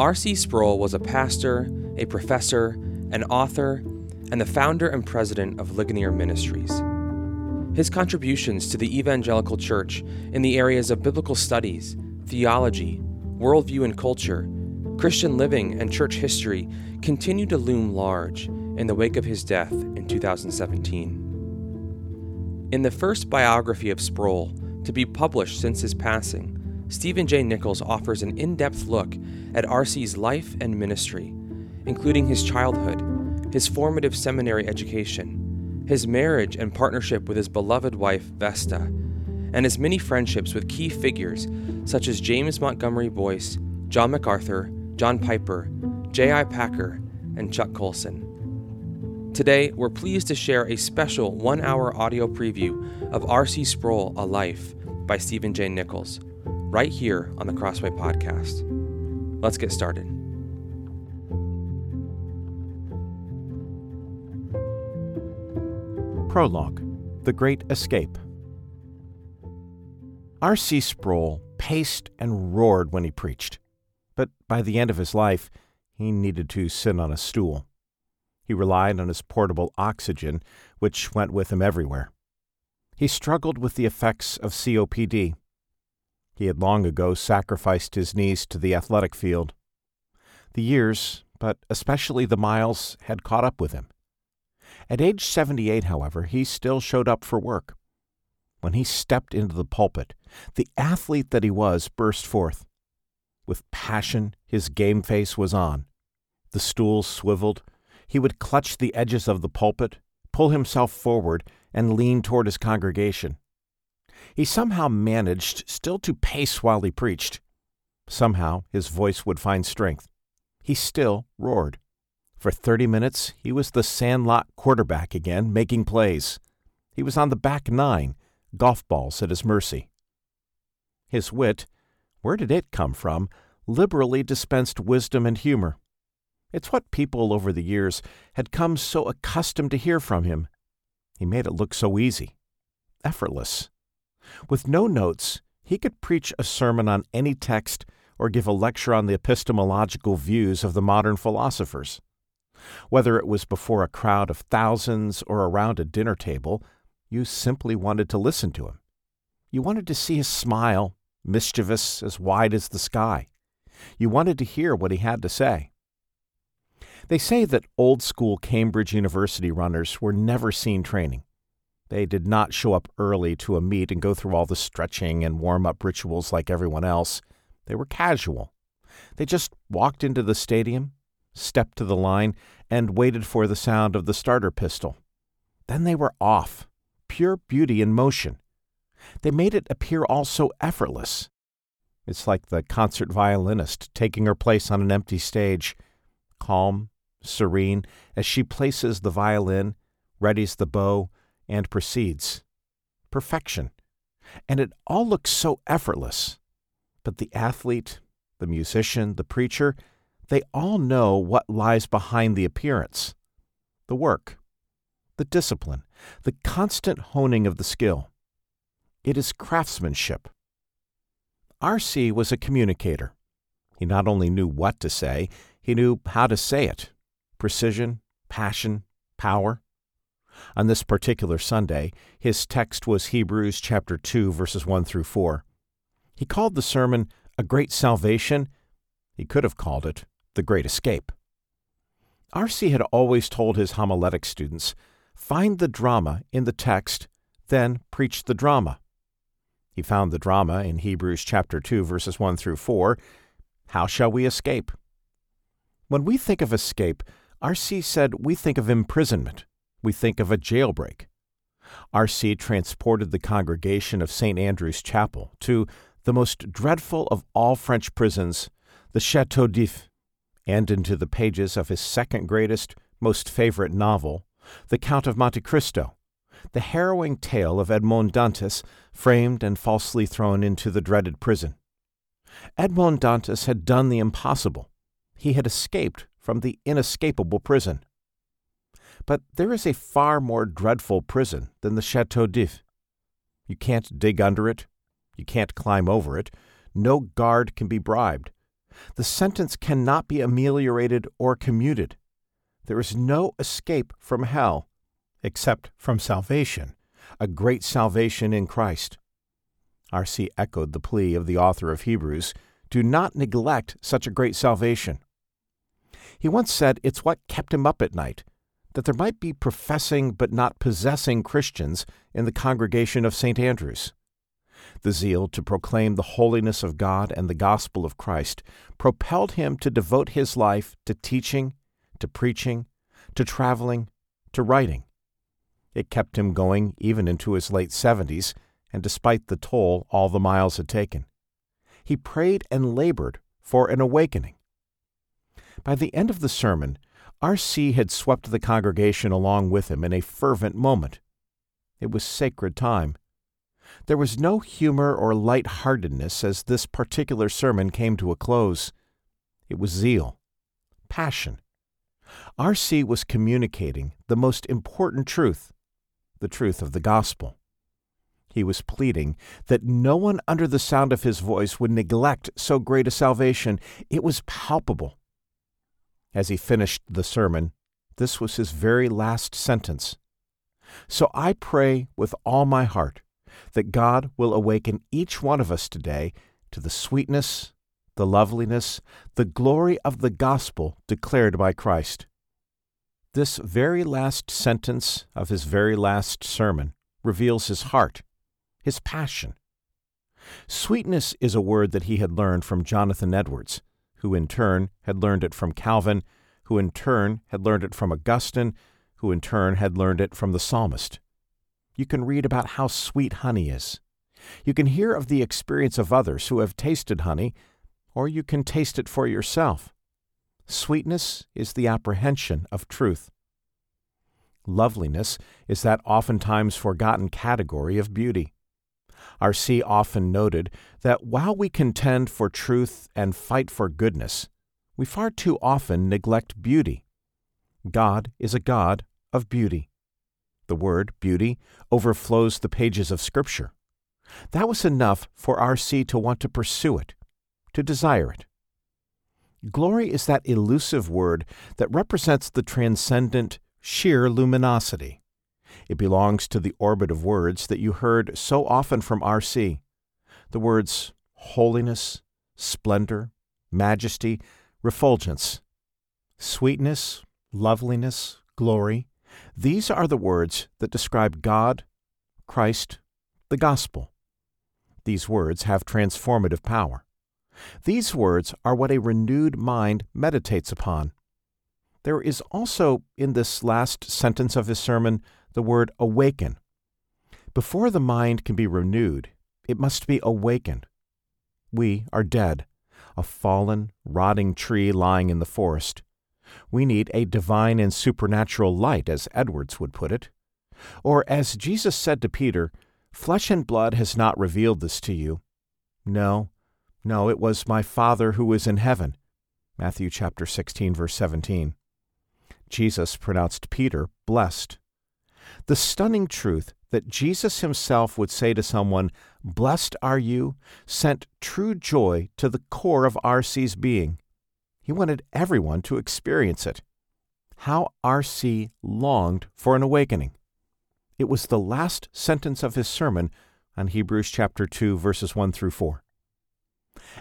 R.C. Sproul was a pastor, a professor, an author, and the founder and president of Ligonier Ministries. His contributions to the evangelical church in the areas of biblical studies, theology, worldview and culture, Christian living, and church history continue to loom large in the wake of his death in 2017. In the first biography of Sproul to be published since his passing, Stephen J. Nichols offers an in depth look at R.C.'s life and ministry, including his childhood, his formative seminary education, his marriage and partnership with his beloved wife, Vesta, and his many friendships with key figures such as James Montgomery Boice, John MacArthur, John Piper, J.I. Packer, and Chuck Colson. Today, we're pleased to share a special one hour audio preview of R.C. Sproul A Life by Stephen J. Nichols, right here on the Crossway Podcast. Let's get started. Prologue The Great Escape. R.C. Sproul paced and roared when he preached, but by the end of his life, he needed to sit on a stool. He relied on his portable oxygen, which went with him everywhere. He struggled with the effects of COPD. He had long ago sacrificed his knees to the athletic field. The years, but especially the miles, had caught up with him. At age 78, however, he still showed up for work. When he stepped into the pulpit, the athlete that he was burst forth. With passion, his game face was on. The stool swiveled. He would clutch the edges of the pulpit, pull himself forward, and lean toward his congregation. He somehow managed still to pace while he preached. Somehow his voice would find strength. He still roared. For 30 minutes, he was the sandlot quarterback again, making plays. He was on the back nine, golf balls at his mercy. His wit, where did it come from, liberally dispensed wisdom and humor. It's what people over the years had come so accustomed to hear from him. He made it look so easy, effortless. With no notes, he could preach a sermon on any text or give a lecture on the epistemological views of the modern philosophers. Whether it was before a crowd of thousands or around a dinner table, you simply wanted to listen to him. You wanted to see his smile, mischievous as wide as the sky. You wanted to hear what he had to say. They say that old school Cambridge University runners were never seen training. They did not show up early to a meet and go through all the stretching and warm up rituals like everyone else. They were casual. They just walked into the stadium, stepped to the line, and waited for the sound of the starter pistol. Then they were off, pure beauty in motion. They made it appear all so effortless. It's like the concert violinist taking her place on an empty stage, calm, serene, as she places the violin, readies the bow, and proceeds. Perfection. And it all looks so effortless. But the athlete, the musician, the preacher, they all know what lies behind the appearance the work, the discipline, the constant honing of the skill. It is craftsmanship. R.C. was a communicator. He not only knew what to say, he knew how to say it precision, passion, power. On this particular Sunday, his text was Hebrews chapter 2 verses 1 through 4. He called the sermon a great salvation. He could have called it the Great Escape. R.C. had always told his homiletic students find the drama in the text, then preach the drama. He found the drama in Hebrews chapter 2 verses 1 through 4. How shall we escape? When we think of escape, R.C. said we think of imprisonment. We think of a jailbreak. R.C. transported the congregation of St. Andrew's Chapel to the most dreadful of all French prisons, the Chateau d'If and into the pages of his second greatest, most favorite novel, The Count of Monte Cristo, the harrowing tale of Edmond Dantes framed and falsely thrown into the dreaded prison. Edmond Dantes had done the impossible. He had escaped from the inescapable prison. But there is a far more dreadful prison than the Chateau d'If. You can't dig under it. You can't climb over it. No guard can be bribed. The sentence cannot be ameliorated or commuted. There is no escape from hell except from salvation, a great salvation in Christ. R.C. echoed the plea of the author of Hebrews do not neglect such a great salvation. He once said it's what kept him up at night, that there might be professing but not possessing Christians in the congregation of St. Andrew's. The zeal to proclaim the holiness of God and the gospel of Christ propelled him to devote his life to teaching, to preaching, to traveling, to writing. It kept him going even into his late seventies, and despite the toll all the miles had taken. He prayed and labored for an awakening. By the end of the sermon, R.C. had swept the congregation along with him in a fervent moment. It was sacred time. There was no humor or light-heartedness as this particular sermon came to a close. It was zeal, passion. R.C. was communicating the most important truth, the truth of the gospel. He was pleading that no one under the sound of his voice would neglect so great a salvation. It was palpable. As he finished the sermon, this was his very last sentence. So I pray with all my heart that God will awaken each one of us today to the sweetness, the loveliness, the glory of the gospel declared by Christ. This very last sentence of his very last sermon reveals his heart his passion. Sweetness is a word that he had learned from Jonathan Edwards, who in turn had learned it from Calvin, who in turn had learned it from Augustine, who in turn had learned it from the psalmist. You can read about how sweet honey is. You can hear of the experience of others who have tasted honey, or you can taste it for yourself. Sweetness is the apprehension of truth. Loveliness is that oftentimes forgotten category of beauty. R.C. often noted that while we contend for truth and fight for goodness, we far too often neglect beauty. God is a God of beauty. The word beauty overflows the pages of Scripture. That was enough for R.C. to want to pursue it, to desire it. Glory is that elusive word that represents the transcendent, sheer luminosity. It belongs to the orbit of words that you heard so often from R.C. The words holiness, splendor, majesty, refulgence, sweetness, loveliness, glory. These are the words that describe God, Christ, the gospel. These words have transformative power. These words are what a renewed mind meditates upon. There is also in this last sentence of his sermon the word awaken. Before the mind can be renewed, it must be awakened. We are dead, a fallen, rotting tree lying in the forest. We need a divine and supernatural light, as Edwards would put it. Or as Jesus said to Peter, Flesh and blood has not revealed this to you. No, no, it was my Father who is in heaven. Matthew chapter 16 verse 17. Jesus pronounced Peter blessed. The stunning truth that Jesus himself would say to someone, Blessed are you, sent true joy to the core of R.C.'s being. He wanted everyone to experience it. How R.C. longed for an awakening. It was the last sentence of his sermon on Hebrews chapter 2 verses 1 through 4.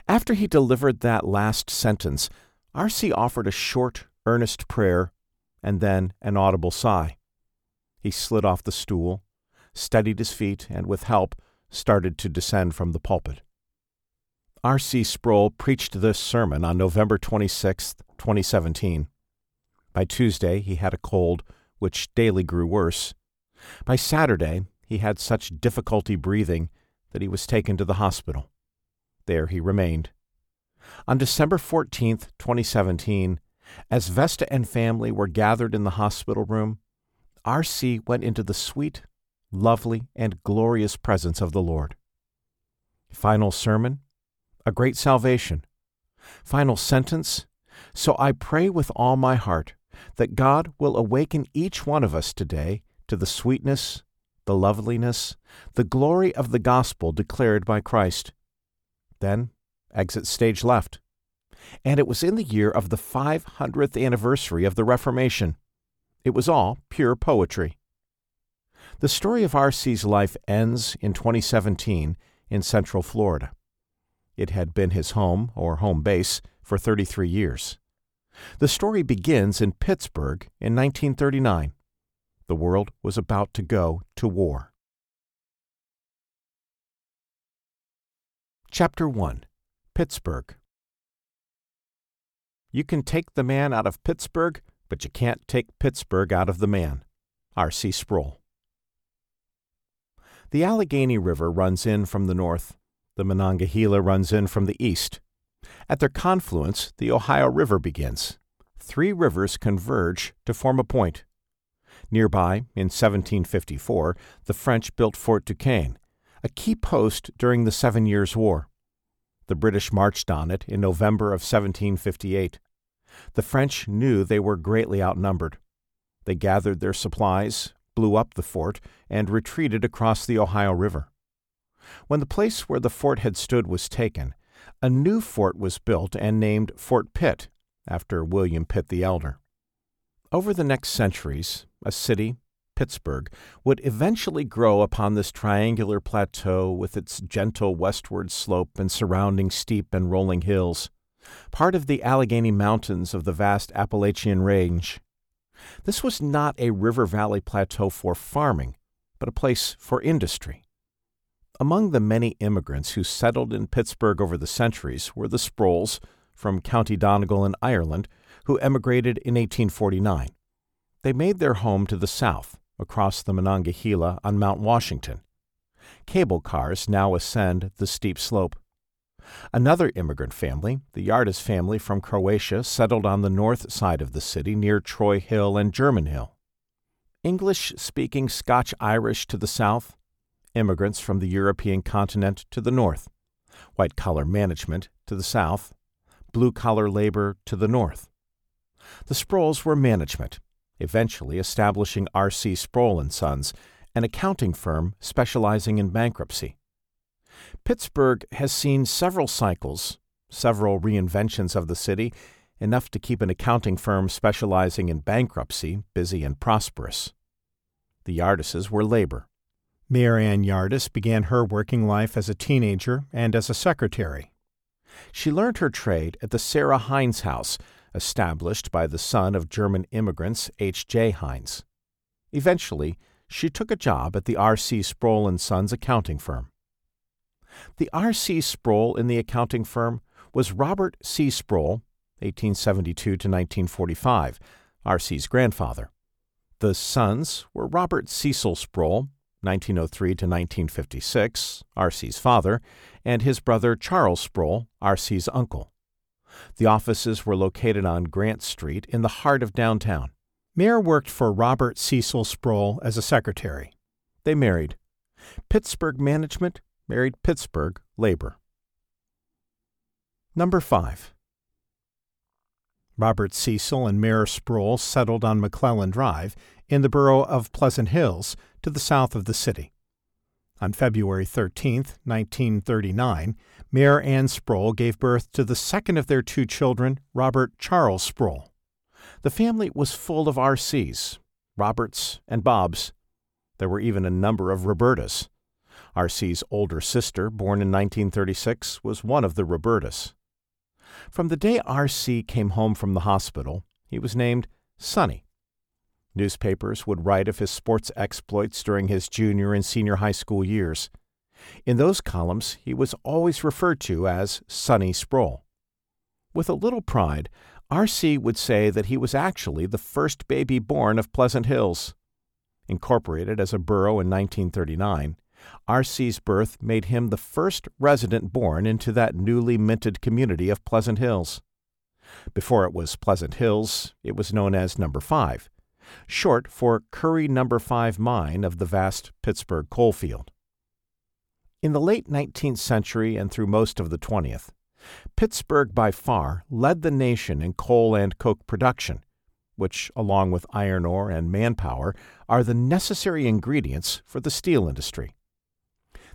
After he delivered that last sentence, R.C. offered a short, earnest prayer and then an audible sigh. He slid off the stool, steadied his feet, and with help started to descend from the pulpit. R.C. Sproul preached this sermon on November 26, 2017. By Tuesday, he had a cold, which daily grew worse. By Saturday, he had such difficulty breathing that he was taken to the hospital. There he remained. On December 14, 2017, as Vesta and family were gathered in the hospital room, R.C. went into the sweet, lovely, and glorious presence of the Lord. Final sermon, a great salvation. Final sentence, so I pray with all my heart that God will awaken each one of us today to the sweetness, the loveliness, the glory of the gospel declared by Christ. Then, exit stage left. and it was in the year of the 500th anniversary of the Reformation. It was all pure poetry. The story of R.C.'s life ends in 2017 in Central Florida. It had been his home, or home base, for 33 years. The story begins in Pittsburgh in 1939. The world was about to go to war. Chapter 1 Pittsburgh You can take the man out of Pittsburgh, but you can't take Pittsburgh out of the man. R.C. Sproul. The Allegheny River runs in from the north. The Monongahela runs in from the east. At their confluence, the Ohio River begins. Three rivers converge to form a point. Nearby, in 1754, the French built Fort Duquesne, a key post during the Seven Years' War. The British marched on it in November of 1758. The French knew they were greatly outnumbered. They gathered their supplies, blew up the fort, and retreated across the Ohio River. When the place where the fort had stood was taken, a new fort was built and named Fort Pitt, after William Pitt the Elder. Over the next centuries, a city, Pittsburgh, would eventually grow upon this triangular plateau with its gentle westward slope and surrounding steep and rolling hills, part of the Allegheny Mountains of the vast Appalachian Range. This was not a river valley plateau for farming, but a place for industry. Among the many immigrants who settled in Pittsburgh over the centuries were the Sprouls from County Donegal in Ireland, who emigrated in 1849. They made their home to the south, across the Monongahela on Mount Washington. Cable cars now ascend the steep slope. Another immigrant family, the Yardis family from Croatia, settled on the north side of the city near Troy Hill and German Hill. English speaking Scotch Irish to the south, immigrants from the European continent to the north, white collar management to the south, blue collar labor to the north. The Sprouls were management, eventually establishing R.C. Sproul and Sons, an accounting firm specializing in bankruptcy. Pittsburgh has seen several cycles, several reinventions of the city, enough to keep an accounting firm specializing in bankruptcy busy and prosperous. The Yardises were labor. Mary Ann Yardis began her working life as a teenager and as a secretary. She learned her trade at the Sarah Heinz House, established by the son of German immigrants H. J. Heinz. Eventually, she took a job at the R.C. Sproul and Sons accounting firm. The R.C. Sproul in the accounting firm was Robert C. Sproul, 1872 to 1945, R.C.'s grandfather. The sons were Robert Cecil Sproul, 1903 to 1956, R.C.'s father, and his brother Charles Sproul, R.C.'s uncle. The offices were located on Grant Street in the heart of downtown. Mayre worked for Robert Cecil Sproul as a secretary. They married. Pittsburgh management married Pittsburgh labor. Number 5. Robert Cecil and Mayre Sproul settled on McClellan Drive in the borough of Pleasant Hills to the south of the city. On February 13, 1939, Mayre Ann Sproul gave birth to the second of their two children, Robert Charles Sproul. The family was full of R.C.s, Roberts, and Bobs. There were even a number of Robertas. R.C.'s older sister, born in 1936, was one of the Robertas. From the day R.C. came home from the hospital, he was named Sonny Newspapers would write of his sports exploits during his junior and senior high school years. In those columns, he was always referred to as Sonny Sproul. With a little pride, R.C. would say that he was actually the first baby born of Pleasant Hills. Incorporated as a borough in 1939, R.C.'s birth made him the first resident born into that newly minted community of Pleasant Hills. Before it was Pleasant Hills, it was known as Number 5, short for Curry Number 5 mine of the vast Pittsburgh coalfield. In the late 19th century and through most of the 20th, Pittsburgh by far led the nation in coal and coke production, which, along with iron ore and manpower, are the necessary ingredients for the steel industry.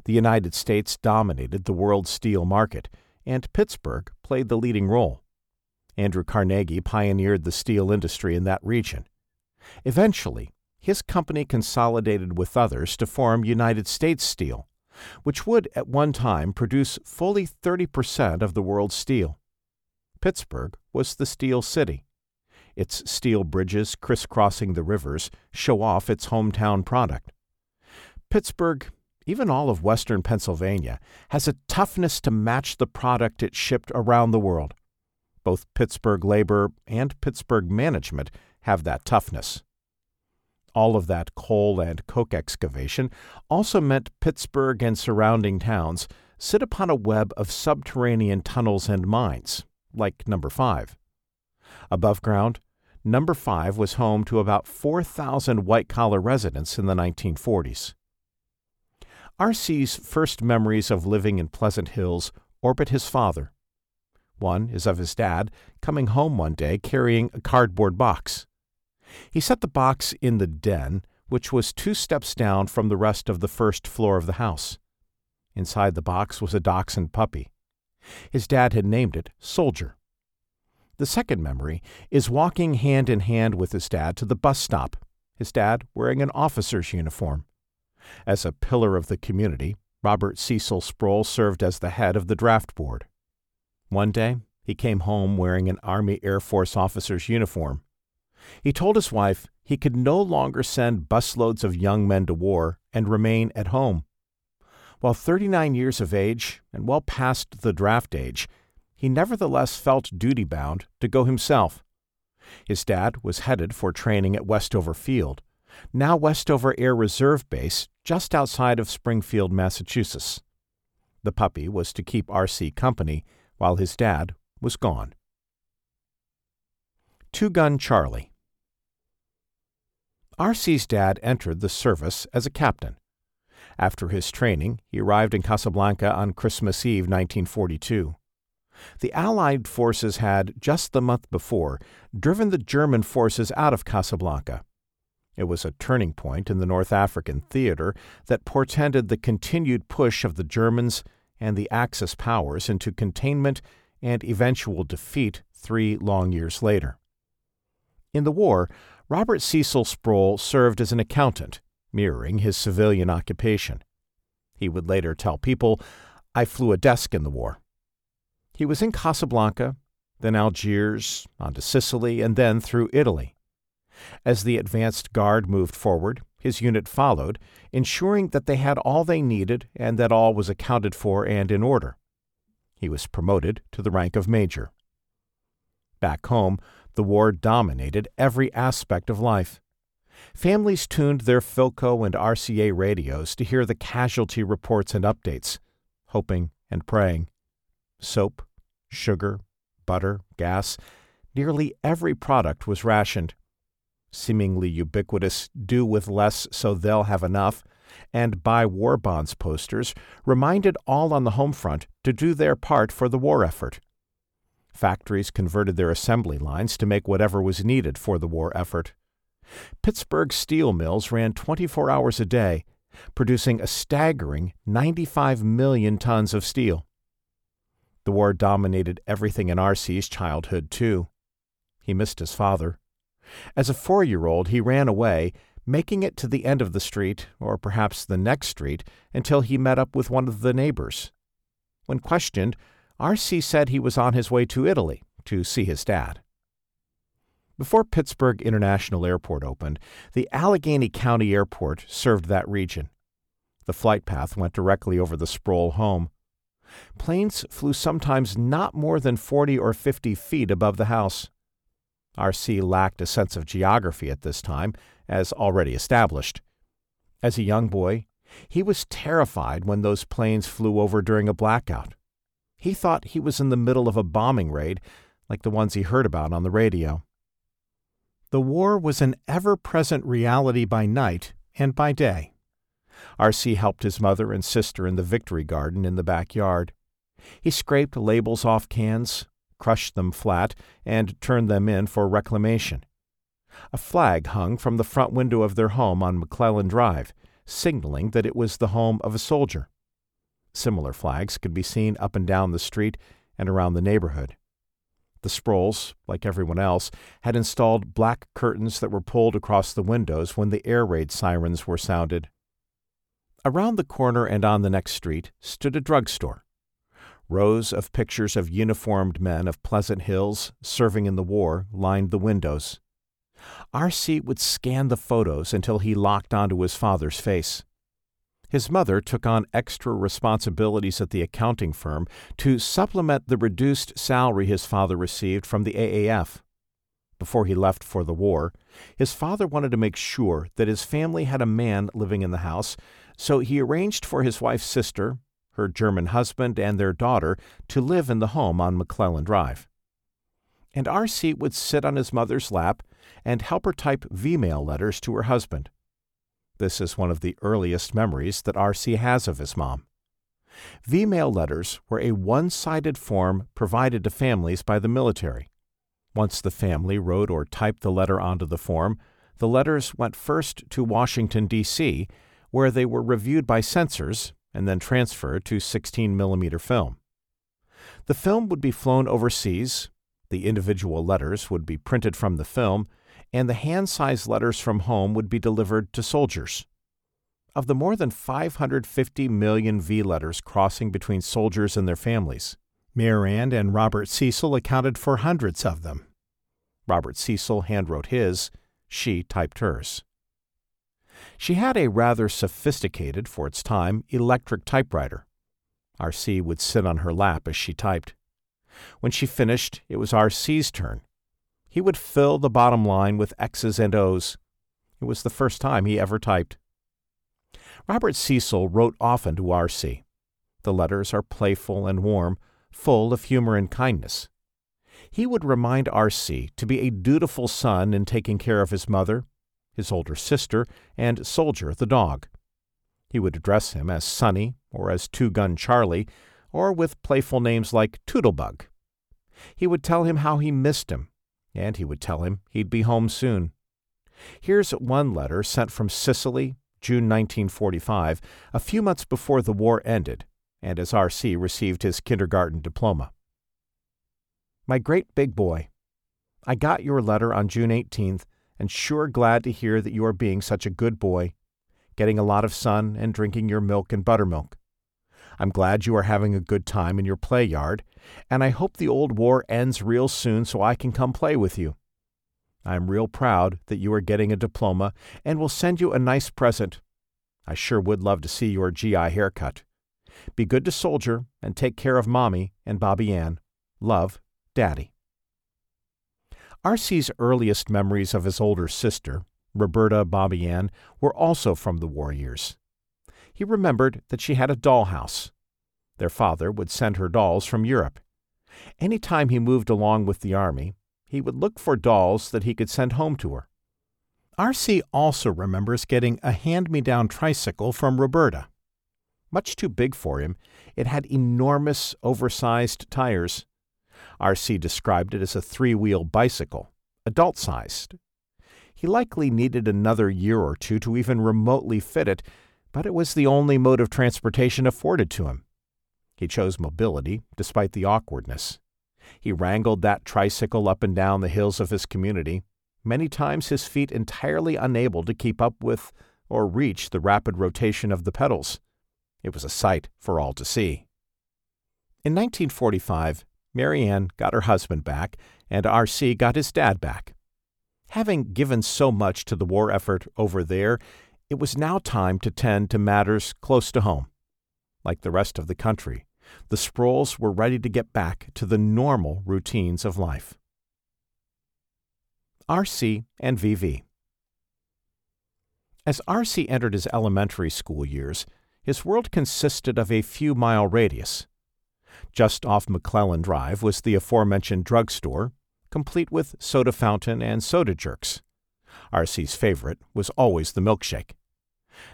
The United States dominated the world steel market, and Pittsburgh played the leading role. Andrew Carnegie pioneered the steel industry in that region. Eventually, his company consolidated with others to form United States Steel, which would at one time produce fully 30% of the world's steel. Pittsburgh was the steel city. Its steel bridges crisscrossing the rivers show off its hometown product. Pittsburgh, even all of western Pennsylvania, has a toughness to match the product it shipped around the world. Both Pittsburgh labor and Pittsburgh management have that toughness. All of that coal and coke excavation also meant Pittsburgh and surrounding towns sit upon a web of subterranean tunnels and mines, like Number 5. Above ground, Number 5 was home to about 4,000 white collar residents in the 1940s. R.C.'s first memories of living in Pleasant Hills orbit his father. One is of his dad coming home one day carrying a cardboard box. He set the box in the den, which was two steps down from the rest of the first floor of the house. Inside the box was a dachshund puppy. His dad had named it Soldier. The second memory is walking hand in hand with his dad to the bus stop, his dad wearing an officer's uniform. As a pillar of the community, Robert Cecil Sproul served as the head of the draft board. One day, he came home wearing an Army Air Force officer's uniform. He told his wife he could no longer send busloads of young men to war and remain at home. While 39 years of age and well past the draft age, he nevertheless felt duty bound to go himself. His dad was headed for training at Westover Field, now Westover Air Reserve Base, just outside of Springfield, Massachusetts. The puppy was to keep R.C. company while his dad was gone. Two Gun Charlie R.C.'s dad entered the service as a captain. After his training, he arrived in Casablanca on Christmas Eve 1942. The Allied forces had, just the month before, driven the German forces out of Casablanca. It was a turning point in the North African theater that portended the continued push of the Germans and the Axis powers into containment and eventual defeat three long years later. In the war, Robert Cecil Sproul served as an accountant, mirroring his civilian occupation. He would later tell people, I flew a desk in the war. He was in Casablanca, then Algiers, on to Sicily, and then through Italy. As the advanced guard moved forward, his unit followed, ensuring that they had all they needed and that all was accounted for and in order. He was promoted to the rank of major. Back home, the war dominated every aspect of life. Families tuned their Philco and RCA radios to hear the casualty reports and updates, hoping and praying. Soap, sugar, butter, gas, nearly every product was rationed seemingly ubiquitous do with less so they'll have enough, and buy war bonds posters reminded all on the home front to do their part for the war effort. Factories converted their assembly lines to make whatever was needed for the war effort. Pittsburgh steel mills ran 24 hours a day, producing a staggering 95 million tons of steel. The war dominated everything in R.C.'s childhood, too. He missed his father. As a four year old, he ran away, making it to the end of the street, or perhaps the next street, until he met up with one of the neighbors. When questioned, R.C. said he was on his way to Italy to see his dad. Before Pittsburgh International Airport opened, the Allegheny County Airport served that region. The flight path went directly over the Sproul home. Planes flew sometimes not more than 40 or 50 feet above the house. R.C. lacked a sense of geography at this time, as already established. As a young boy, he was terrified when those planes flew over during a blackout. He thought he was in the middle of a bombing raid, like the ones he heard about on the radio. The war was an ever present reality by night and by day. R.C. helped his mother and sister in the Victory Garden in the backyard. He scraped labels off cans, crushed them flat, and turned them in for reclamation. A flag hung from the front window of their home on McClellan Drive, signaling that it was the home of a soldier. Similar flags could be seen up and down the street and around the neighborhood. The Sprouls, like everyone else, had installed black curtains that were pulled across the windows when the air raid sirens were sounded. Around the corner and on the next street stood a drugstore. Rows of pictures of uniformed men of Pleasant Hills serving in the war lined the windows. R.C. would scan the photos until he locked onto his father's face. His mother took on extra responsibilities at the accounting firm to supplement the reduced salary his father received from the AAF. Before he left for the war, his father wanted to make sure that his family had a man living in the house, so he arranged for his wife's sister, her German husband, and their daughter to live in the home on McClellan Drive. And R.C. would sit on his mother's lap and help her type V-mail letters to her husband. This is one of the earliest memories that R.C. has of his mom. V-mail letters were a one-sided form provided to families by the military. Once the family wrote or typed the letter onto the form, the letters went first to Washington, D.C., where they were reviewed by censors and then transferred to 16 millimeter film. The film would be flown overseas, the individual letters would be printed from the film, and the hand sized letters from home would be delivered to soldiers. Of the more than 550 million V letters crossing between soldiers and their families, Marianne and Robert Cecil accounted for hundreds of them. Robert Cecil handwrote his, she typed hers. She had a rather sophisticated, for its time, electric typewriter. R.C. would sit on her lap as she typed. When she finished, it was R.C.'s turn, he would fill the bottom line with X's and O's. It was the first time he ever typed. Robert Cecil wrote often to R.C. The letters are playful and warm, full of humor and kindness. He would remind R.C. to be a dutiful son in taking care of his mother, his older sister, and Soldier the dog. He would address him as Sonny or as Two Gun Charlie, or with playful names like Toodlebug. He would tell him how he missed him and he would tell him he'd be home soon. Here's one letter sent from Sicily, June 1945, a few months before the war ended, and as R.C. received his kindergarten diploma. My great big boy, I got your letter on June 18th and sure glad to hear that you are being such a good boy, getting a lot of sun and drinking your milk and buttermilk. I'm glad you are having a good time in your play yard, and I hope the old war ends real soon so I can come play with you. I am real proud that you are getting a diploma and will send you a nice present. I sure would love to see your GI haircut. Be good to Soldier and take care of Mommy and Bobby Ann. Love, Daddy. R.C.'s earliest memories of his older sister, Roberta Bobby Ann, were also from the war years he remembered that she had a dollhouse. Their father would send her dolls from Europe. Any time he moved along with the army, he would look for dolls that he could send home to her. R.C. also remembers getting a hand me down tricycle from Roberta. Much too big for him, it had enormous, oversized tires. R.C. described it as a three wheel bicycle, adult sized. He likely needed another year or two to even remotely fit it but it was the only mode of transportation afforded to him. He chose mobility, despite the awkwardness. He wrangled that tricycle up and down the hills of his community, many times his feet entirely unable to keep up with or reach the rapid rotation of the pedals. It was a sight for all to see. In 1945, Marianne got her husband back, and R.C. got his dad back. Having given so much to the war effort over there, it was now time to tend to matters close to home. Like the rest of the country, the Sprouls were ready to get back to the normal routines of life. R.C. and V.V. As R.C. entered his elementary school years, his world consisted of a few mile radius. Just off McClellan Drive was the aforementioned drugstore, complete with soda fountain and soda jerks. R.C.'s favorite was always the milkshake.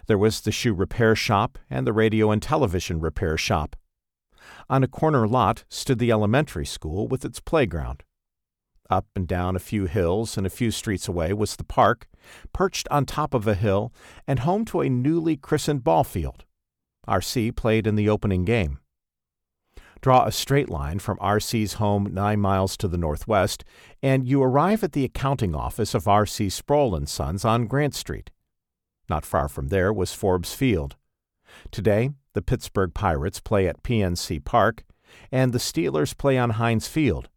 There was the shoe repair shop and the radio and television repair shop. On a corner lot stood the elementary school with its playground. Up and down a few hills and a few streets away was the park, perched on top of a hill and home to a newly christened ball field. R.C. played in the opening game. Draw a straight line from R.C.'s home nine miles to the northwest, and you arrive at the accounting office of R.C. Sproul and Sons on Grant Street. Not far from there was Forbes Field. Today, the Pittsburgh Pirates play at PNC Park, and the Steelers play on Heinz Field.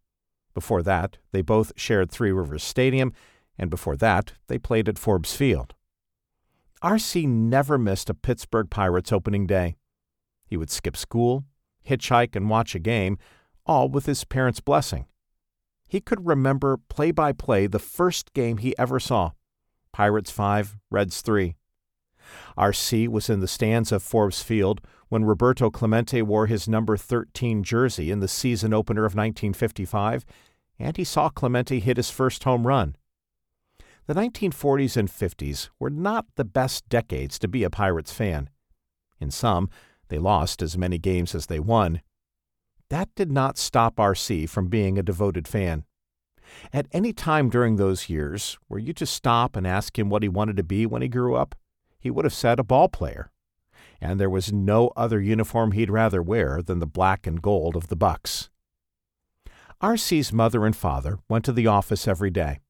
Before that, they both shared Three Rivers Stadium, and before that, they played at Forbes Field. R.C. never missed a Pittsburgh Pirates opening day. He would skip school, hitchhike, and watch a game, all with his parents' blessing. He could remember play by play the first game he ever saw Pirates 5, Reds 3. RC was in the stands of Forbes Field when Roberto Clemente wore his number 13 jersey in the season opener of 1955, and he saw Clemente hit his first home run. The 1940s and 50s were not the best decades to be a Pirates fan. In some, they lost as many games as they won. That did not stop RC from being a devoted fan. At any time during those years, were you to stop and ask him what he wanted to be when he grew up, he would have said a ball player. And there was no other uniform he'd rather wear than the black and gold of the Bucs. RC's mother and father went to the office every day.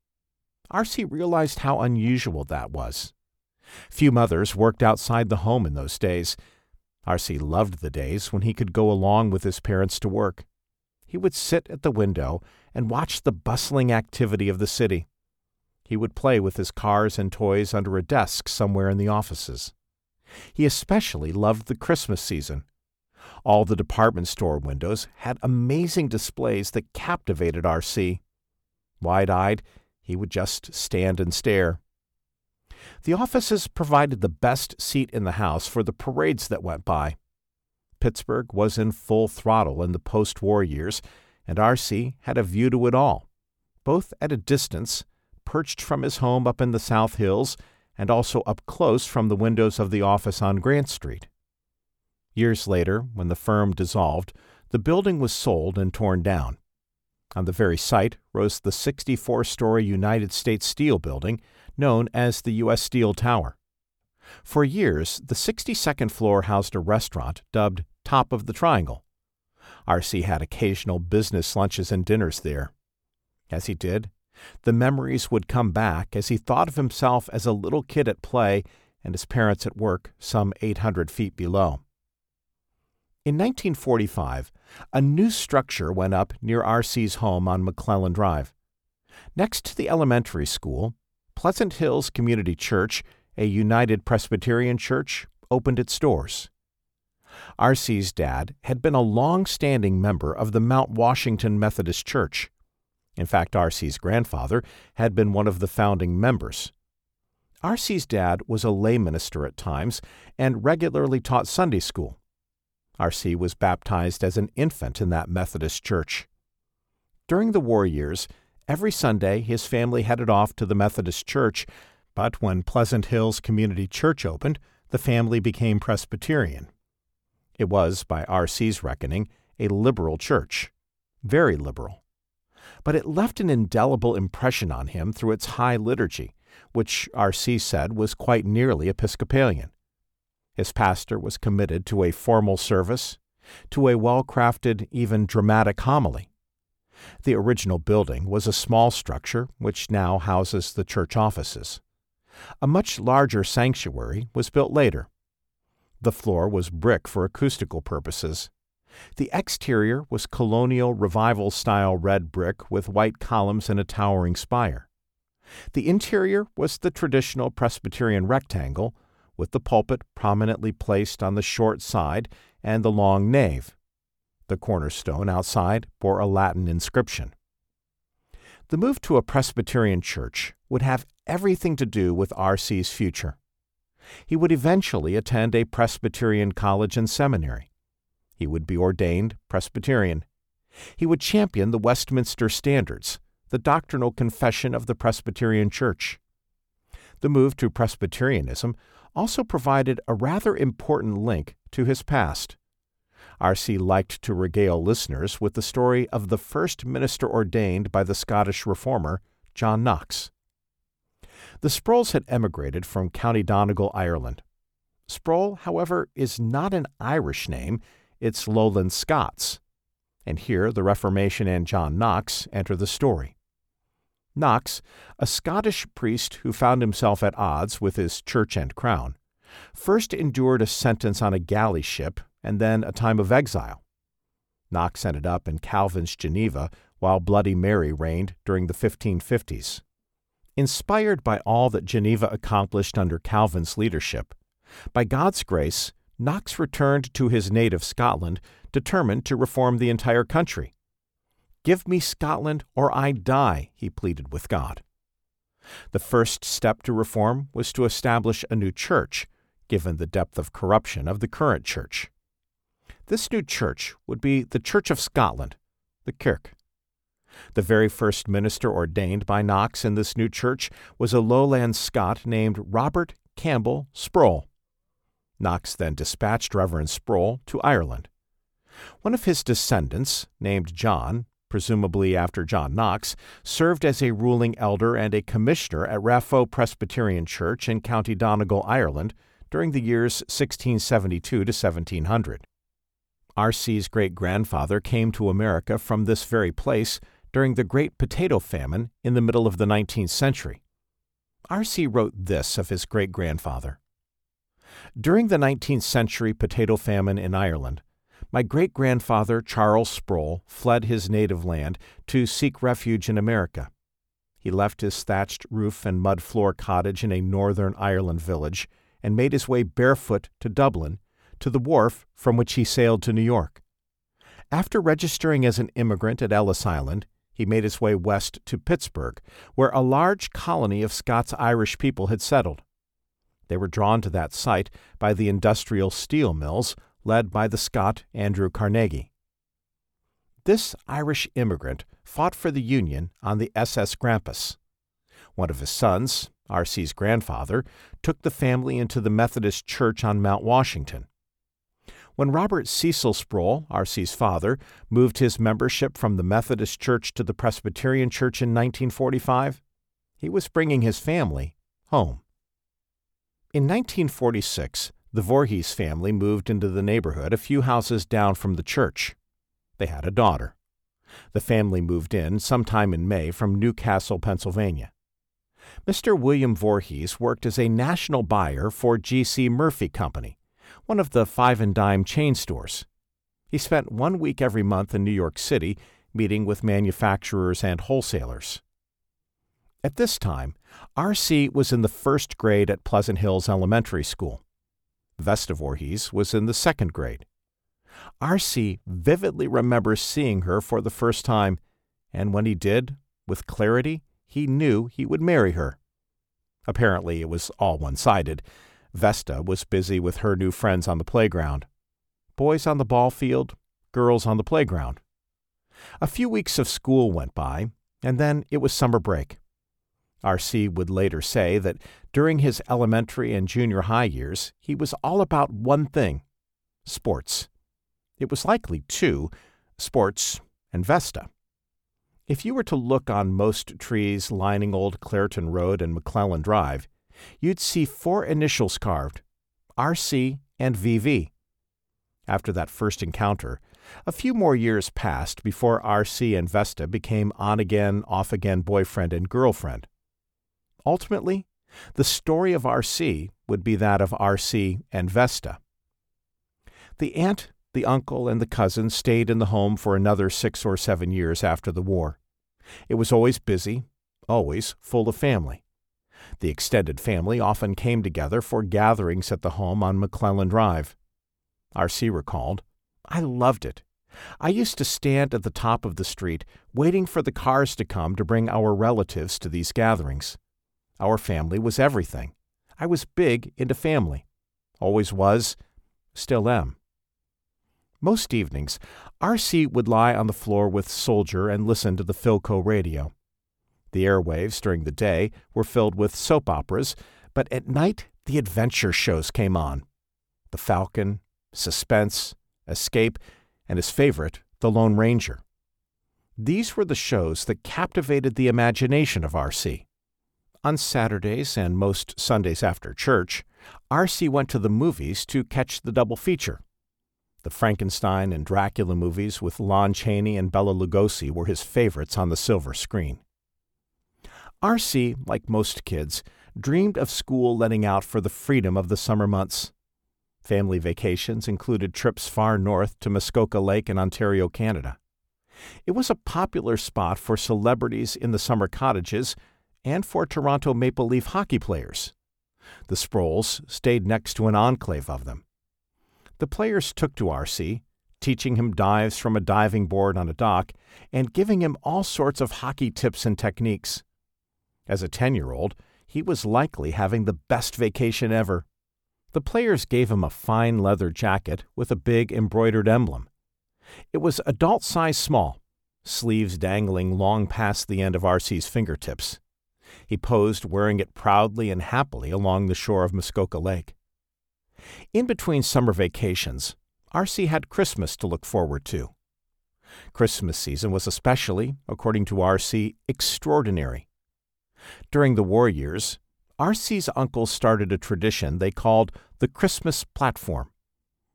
RC realized how unusual that was. Few mothers worked outside the home in those days, R.C. loved the days when he could go along with his parents to work. He would sit at the window and watch the bustling activity of the city. He would play with his cars and toys under a desk somewhere in the offices. He especially loved the Christmas season. All the department store windows had amazing displays that captivated R.C. Wide eyed, he would just stand and stare. The offices provided the best seat in the house for the parades that went by. Pittsburgh was in full throttle in the post war years, and R.C. had a view to it all, both at a distance, perched from his home up in the South Hills, and also up close from the windows of the office on Grant Street. Years later, when the firm dissolved, the building was sold and torn down. On the very site rose the 64 story United States Steel Building, known as the U.S. Steel Tower. For years, the 62nd floor housed a restaurant dubbed Top of the Triangle. R.C. had occasional business lunches and dinners there. As he did, the memories would come back as he thought of himself as a little kid at play and his parents at work some 800 feet below. In 1945, a new structure went up near R.C.'s home on McClellan Drive. Next to the elementary school, Pleasant Hills Community Church, a United Presbyterian church, opened its doors. R.C.'s dad had been a long standing member of the Mount Washington Methodist Church. In fact, R.C.'s grandfather had been one of the founding members. R.C.'s dad was a lay minister at times and regularly taught Sunday school. R.C. was baptized as an infant in that Methodist church. During the war years, Every Sunday, his family headed off to the Methodist Church, but when Pleasant Hills Community Church opened, the family became Presbyterian. It was, by R.C.'s reckoning, a liberal church. Very liberal. But it left an indelible impression on him through its high liturgy, which R.C. said was quite nearly Episcopalian. His pastor was committed to a formal service, to a well crafted, even dramatic homily. The original building was a small structure which now houses the church offices. A much larger sanctuary was built later. The floor was brick for acoustical purposes. The exterior was colonial revival style red brick with white columns and a towering spire. The interior was the traditional Presbyterian rectangle, with the pulpit prominently placed on the short side and the long nave. The cornerstone outside bore a Latin inscription. The move to a Presbyterian church would have everything to do with R.C.'s future. He would eventually attend a Presbyterian college and seminary. He would be ordained Presbyterian. He would champion the Westminster Standards, the doctrinal confession of the Presbyterian Church. The move to Presbyterianism also provided a rather important link to his past. R.C. liked to regale listeners with the story of the first minister ordained by the Scottish reformer, John Knox. The Sprouls had emigrated from County Donegal, Ireland. Sproul, however, is not an Irish name, it's Lowland Scots. And here the Reformation and John Knox enter the story. Knox, a Scottish priest who found himself at odds with his church and crown, first endured a sentence on a galley ship and then a time of exile. Knox ended up in Calvin's Geneva while Bloody Mary reigned during the 1550s. Inspired by all that Geneva accomplished under Calvin's leadership, by God's grace, Knox returned to his native Scotland determined to reform the entire country. Give me Scotland or I die, he pleaded with God. The first step to reform was to establish a new church, given the depth of corruption of the current church. This new church would be the Church of Scotland, the Kirk. The very first minister ordained by Knox in this new church was a lowland Scot named Robert Campbell Sproul. Knox then dispatched Reverend Sproul to Ireland. One of his descendants, named John, presumably after John Knox, served as a ruling elder and a commissioner at Raphoe Presbyterian Church in County Donegal, Ireland, during the years 1672 to 1700. R.C.'s great grandfather came to America from this very place during the Great Potato Famine in the middle of the 19th century. R.C. wrote this of his great grandfather During the 19th century potato famine in Ireland, my great grandfather Charles Sproul fled his native land to seek refuge in America. He left his thatched roof and mud floor cottage in a northern Ireland village and made his way barefoot to Dublin, to the wharf from which he sailed to New York. After registering as an immigrant at Ellis Island, he made his way west to Pittsburgh, where a large colony of Scots Irish people had settled. They were drawn to that site by the industrial steel mills led by the Scot Andrew Carnegie. This Irish immigrant fought for the Union on the SS Grampus. One of his sons, R.C.'s grandfather, took the family into the Methodist Church on Mount Washington. When Robert Cecil Sproul, R.C.'s father, moved his membership from the Methodist Church to the Presbyterian Church in 1945, he was bringing his family home. In 1946, the Voorhees family moved into the neighborhood a few houses down from the church. They had a daughter. The family moved in sometime in May from New Castle, Pennsylvania. Mr. William Voorhees worked as a national buyer for G.C. Murphy Company, one of the five and dime chain stores. He spent one week every month in New York City meeting with manufacturers and wholesalers. At this time, R.C. was in the first grade at Pleasant Hills Elementary School. Vesta Voorhees was in the second grade. R.C. vividly remembers seeing her for the first time, and when he did, with clarity, he knew he would marry her. Apparently, it was all one sided. Vesta was busy with her new friends on the playground. Boys on the ball field, girls on the playground. A few weeks of school went by, and then it was summer break. R.C. would later say that during his elementary and junior high years, he was all about one thing sports. It was likely, too, sports and Vesta. If you were to look on most trees lining Old Clairton Road and McClellan Drive, you'd see four initials carved RC and VV. After that first encounter, a few more years passed before RC and Vesta became on again, off again boyfriend and girlfriend. Ultimately, the story of RC would be that of RC and Vesta. The aunt, the uncle, and the cousin stayed in the home for another six or seven years after the war. It was always busy, always full of family. The extended family often came together for gatherings at the home on McClellan Drive. R.C. recalled, I loved it. I used to stand at the top of the street, waiting for the cars to come to bring our relatives to these gatherings. Our family was everything. I was big into family. Always was, still am. Most evenings, R.C. would lie on the floor with Soldier and listen to the Philco radio. The airwaves during the day were filled with soap operas, but at night the adventure shows came on. The Falcon, Suspense, Escape, and his favorite, The Lone Ranger. These were the shows that captivated the imagination of R.C. On Saturdays and most Sundays after church, R.C. went to the movies to catch the double feature. The Frankenstein and Dracula movies with Lon Chaney and Bela Lugosi were his favorites on the silver screen. R.C., like most kids, dreamed of school letting out for the freedom of the summer months. Family vacations included trips far north to Muskoka Lake in Ontario, Canada. It was a popular spot for celebrities in the summer cottages and for Toronto Maple Leaf hockey players. The Sprouls stayed next to an enclave of them. The players took to R.C., teaching him dives from a diving board on a dock and giving him all sorts of hockey tips and techniques. As a 10 year old, he was likely having the best vacation ever. The players gave him a fine leather jacket with a big embroidered emblem. It was adult size small, sleeves dangling long past the end of R.C.'s fingertips. He posed wearing it proudly and happily along the shore of Muskoka Lake. In between summer vacations, R.C. had Christmas to look forward to. Christmas season was especially, according to R.C., extraordinary. During the war years, R.C.'s uncle started a tradition they called the Christmas Platform.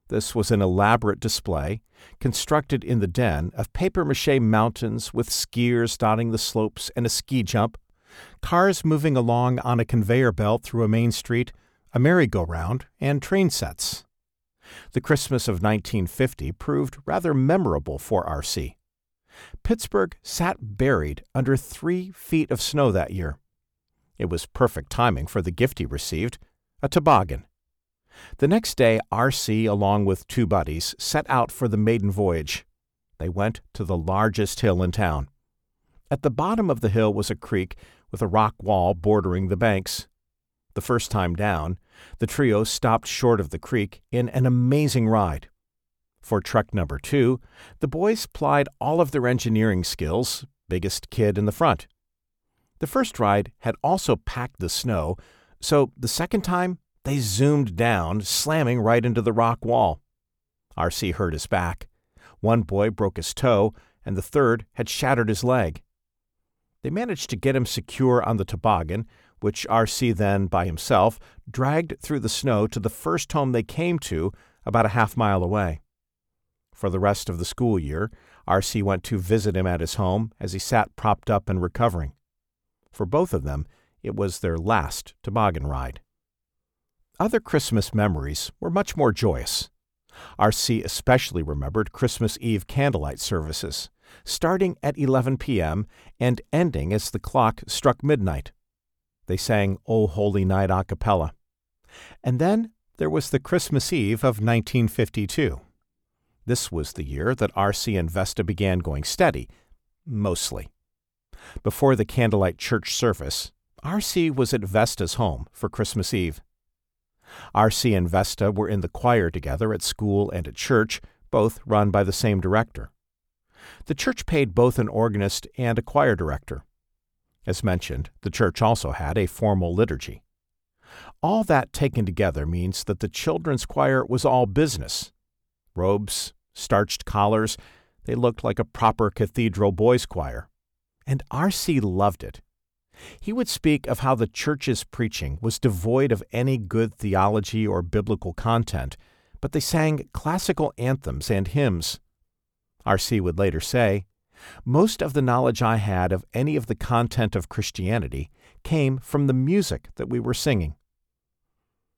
This was an elaborate display, constructed in the den, of papier mache mountains with skiers dotting the slopes and a ski jump, cars moving along on a conveyor belt through a main street, a merry-go-round, and train sets. The Christmas of 1950 proved rather memorable for R.C. Pittsburgh sat buried under three feet of snow that year. It was perfect timing for the gift he received a toboggan. The next day, R.C., along with two buddies, set out for the maiden voyage. They went to the largest hill in town. At the bottom of the hill was a creek with a rock wall bordering the banks. The first time down, the trio stopped short of the creek in an amazing ride. For truck number two, the boys plied all of their engineering skills, biggest kid in the front. The first ride had also packed the snow, so the second time they zoomed down, slamming right into the rock wall. R.C. hurt his back. One boy broke his toe, and the third had shattered his leg. They managed to get him secure on the toboggan, which R.C. then, by himself, dragged through the snow to the first home they came to, about a half mile away. For the rest of the school year, R.C. went to visit him at his home as he sat propped up and recovering. For both of them, it was their last toboggan ride. Other Christmas memories were much more joyous. R.C. especially remembered Christmas Eve candlelight services starting at 11 p.m. and ending as the clock struck midnight. They sang O Holy Night a cappella. And then there was the Christmas Eve of 1952. This was the year that R.C. and Vesta began going steady, mostly. Before the candlelight church service, R.C. was at Vesta's home for Christmas Eve. R.C. and Vesta were in the choir together at school and at church, both run by the same director. The church paid both an organist and a choir director. As mentioned, the church also had a formal liturgy. All that taken together means that the children's choir was all business. Robes, starched collars, they looked like a proper cathedral boys' choir. And R.C. loved it. He would speak of how the church's preaching was devoid of any good theology or biblical content, but they sang classical anthems and hymns R.C. would later say, Most of the knowledge I had of any of the content of Christianity came from the music that we were singing.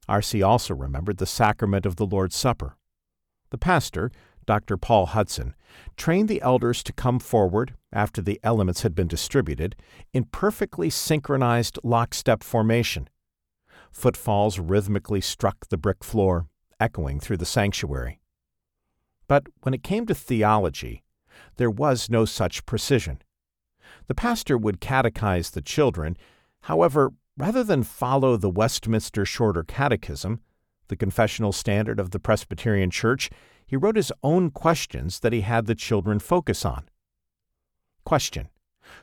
R.C. also remembered the sacrament of the Lord's Supper. The pastor, Dr. Paul Hudson, trained the elders to come forward, after the elements had been distributed, in perfectly synchronized lockstep formation. Footfalls rhythmically struck the brick floor, echoing through the sanctuary. But when it came to theology, there was no such precision. The pastor would catechize the children, however, rather than follow the Westminster Shorter Catechism, the confessional standard of the Presbyterian Church, he wrote his own questions that he had the children focus on. Question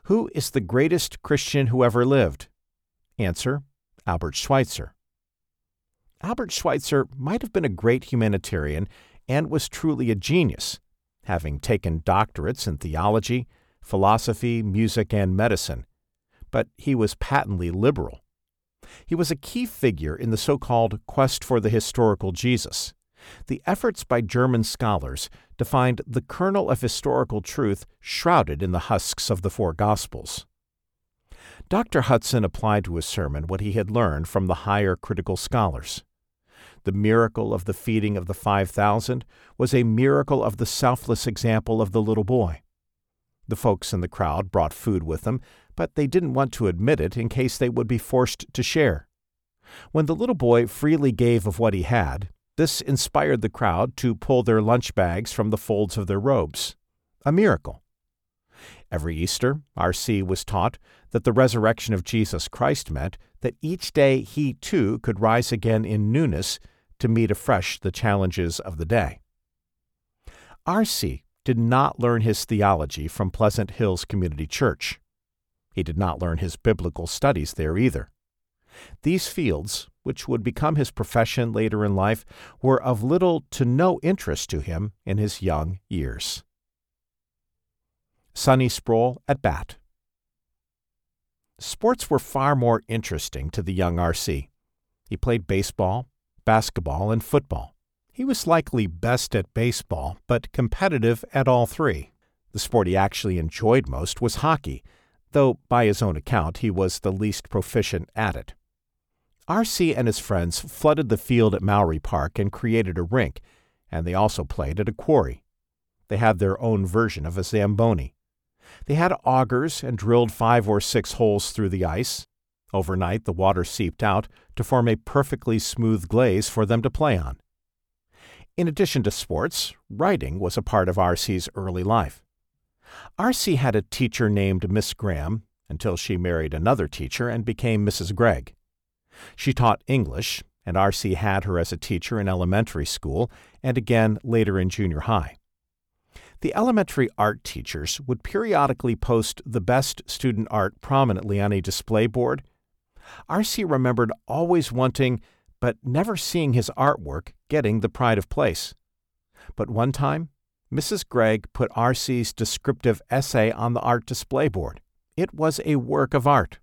Who is the greatest Christian who ever lived? Answer Albert Schweitzer. Albert Schweitzer might have been a great humanitarian and was truly a genius, having taken doctorates in theology, philosophy, music, and medicine. But he was patently liberal. He was a key figure in the so called quest for the historical Jesus, the efforts by German scholars to find the kernel of historical truth shrouded in the husks of the four Gospels. Dr. Hudson applied to his sermon what he had learned from the higher critical scholars. The miracle of the feeding of the 5,000 was a miracle of the selfless example of the little boy. The folks in the crowd brought food with them, but they didn't want to admit it in case they would be forced to share. When the little boy freely gave of what he had, this inspired the crowd to pull their lunch bags from the folds of their robes. A miracle. Every Easter, R.C. was taught that the resurrection of Jesus Christ meant that each day he too could rise again in newness to meet afresh the challenges of the day. R.C. did not learn his theology from Pleasant Hills Community Church. He did not learn his biblical studies there either. These fields, which would become his profession later in life, were of little to no interest to him in his young years. Sonny Sproul at bat. Sports were far more interesting to the young R.C. He played baseball, basketball, and football. He was likely best at baseball, but competitive at all three. The sport he actually enjoyed most was hockey, though by his own account he was the least proficient at it. R.C. and his friends flooded the field at Mowry Park and created a rink, and they also played at a quarry. They had their own version of a Zamboni. They had augers and drilled five or six holes through the ice. Overnight, the water seeped out to form a perfectly smooth glaze for them to play on. In addition to sports, writing was a part of R.C.'s early life. R.C. had a teacher named Miss Graham until she married another teacher and became Mrs. Gregg. She taught English, and R.C. had her as a teacher in elementary school and again later in junior high. The elementary art teachers would periodically post the best student art prominently on a display board. R.C. remembered always wanting, but never seeing his artwork getting the pride of place. But one time, Mrs. Gregg put R.C.'s descriptive essay on the art display board. It was a work of art.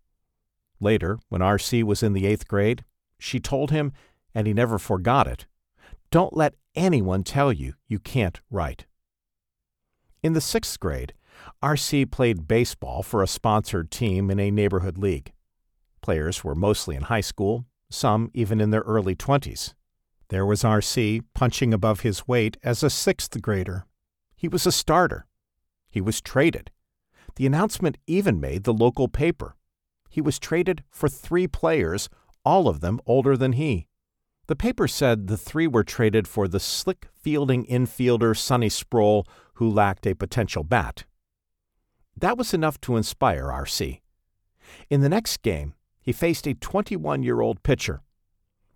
Later, when R.C. was in the eighth grade, she told him, and he never forgot it don't let anyone tell you you can't write. In the sixth grade, R.C. played baseball for a sponsored team in a neighborhood league. Players were mostly in high school, some even in their early 20s. There was R.C. punching above his weight as a sixth grader. He was a starter. He was traded. The announcement even made the local paper he was traded for three players, all of them older than he. The paper said the three were traded for the slick fielding infielder Sonny Sproul, who lacked a potential bat. That was enough to inspire R.C. In the next game, he faced a 21 year old pitcher.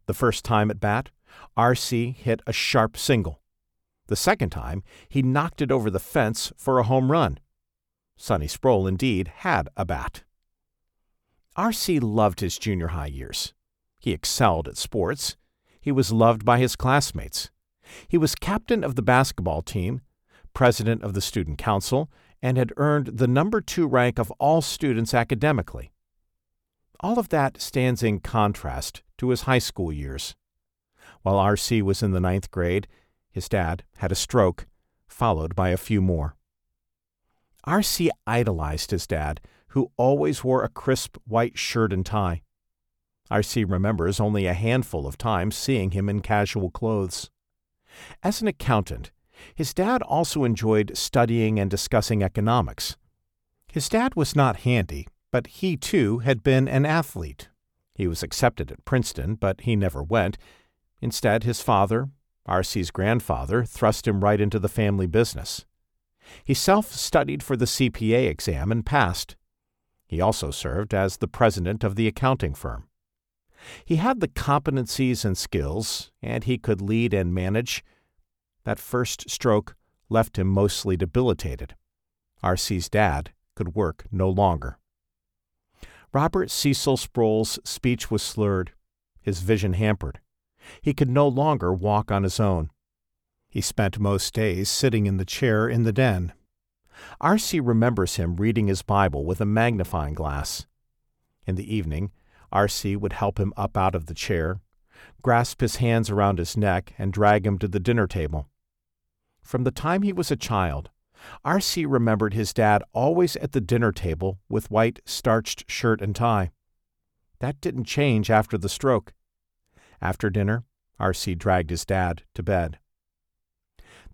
The first time at bat, R.C. hit a sharp single. The second time, he knocked it over the fence for a home run. Sonny Sproul indeed had a bat. R.C. loved his junior high years. He excelled at sports. He was loved by his classmates. He was captain of the basketball team, president of the student council, and had earned the number two rank of all students academically. All of that stands in contrast to his high school years. While R.C. was in the ninth grade, his dad had a stroke, followed by a few more. R.C. idolized his dad who always wore a crisp white shirt and tie. R.C. remembers only a handful of times seeing him in casual clothes. As an accountant, his dad also enjoyed studying and discussing economics. His dad was not handy, but he too had been an athlete. He was accepted at Princeton, but he never went. Instead, his father, R.C.'s grandfather, thrust him right into the family business. He self studied for the CPA exam and passed. He also served as the president of the accounting firm. He had the competencies and skills, and he could lead and manage. That first stroke left him mostly debilitated. R.C.'s dad could work no longer. Robert Cecil Sproul's speech was slurred, his vision hampered. He could no longer walk on his own. He spent most days sitting in the chair in the den, R.C. remembers him reading his Bible with a magnifying glass. In the evening, R.C. would help him up out of the chair, grasp his hands around his neck, and drag him to the dinner table. From the time he was a child, R.C. remembered his dad always at the dinner table with white starched shirt and tie. That didn't change after the stroke. After dinner, R.C. dragged his dad to bed.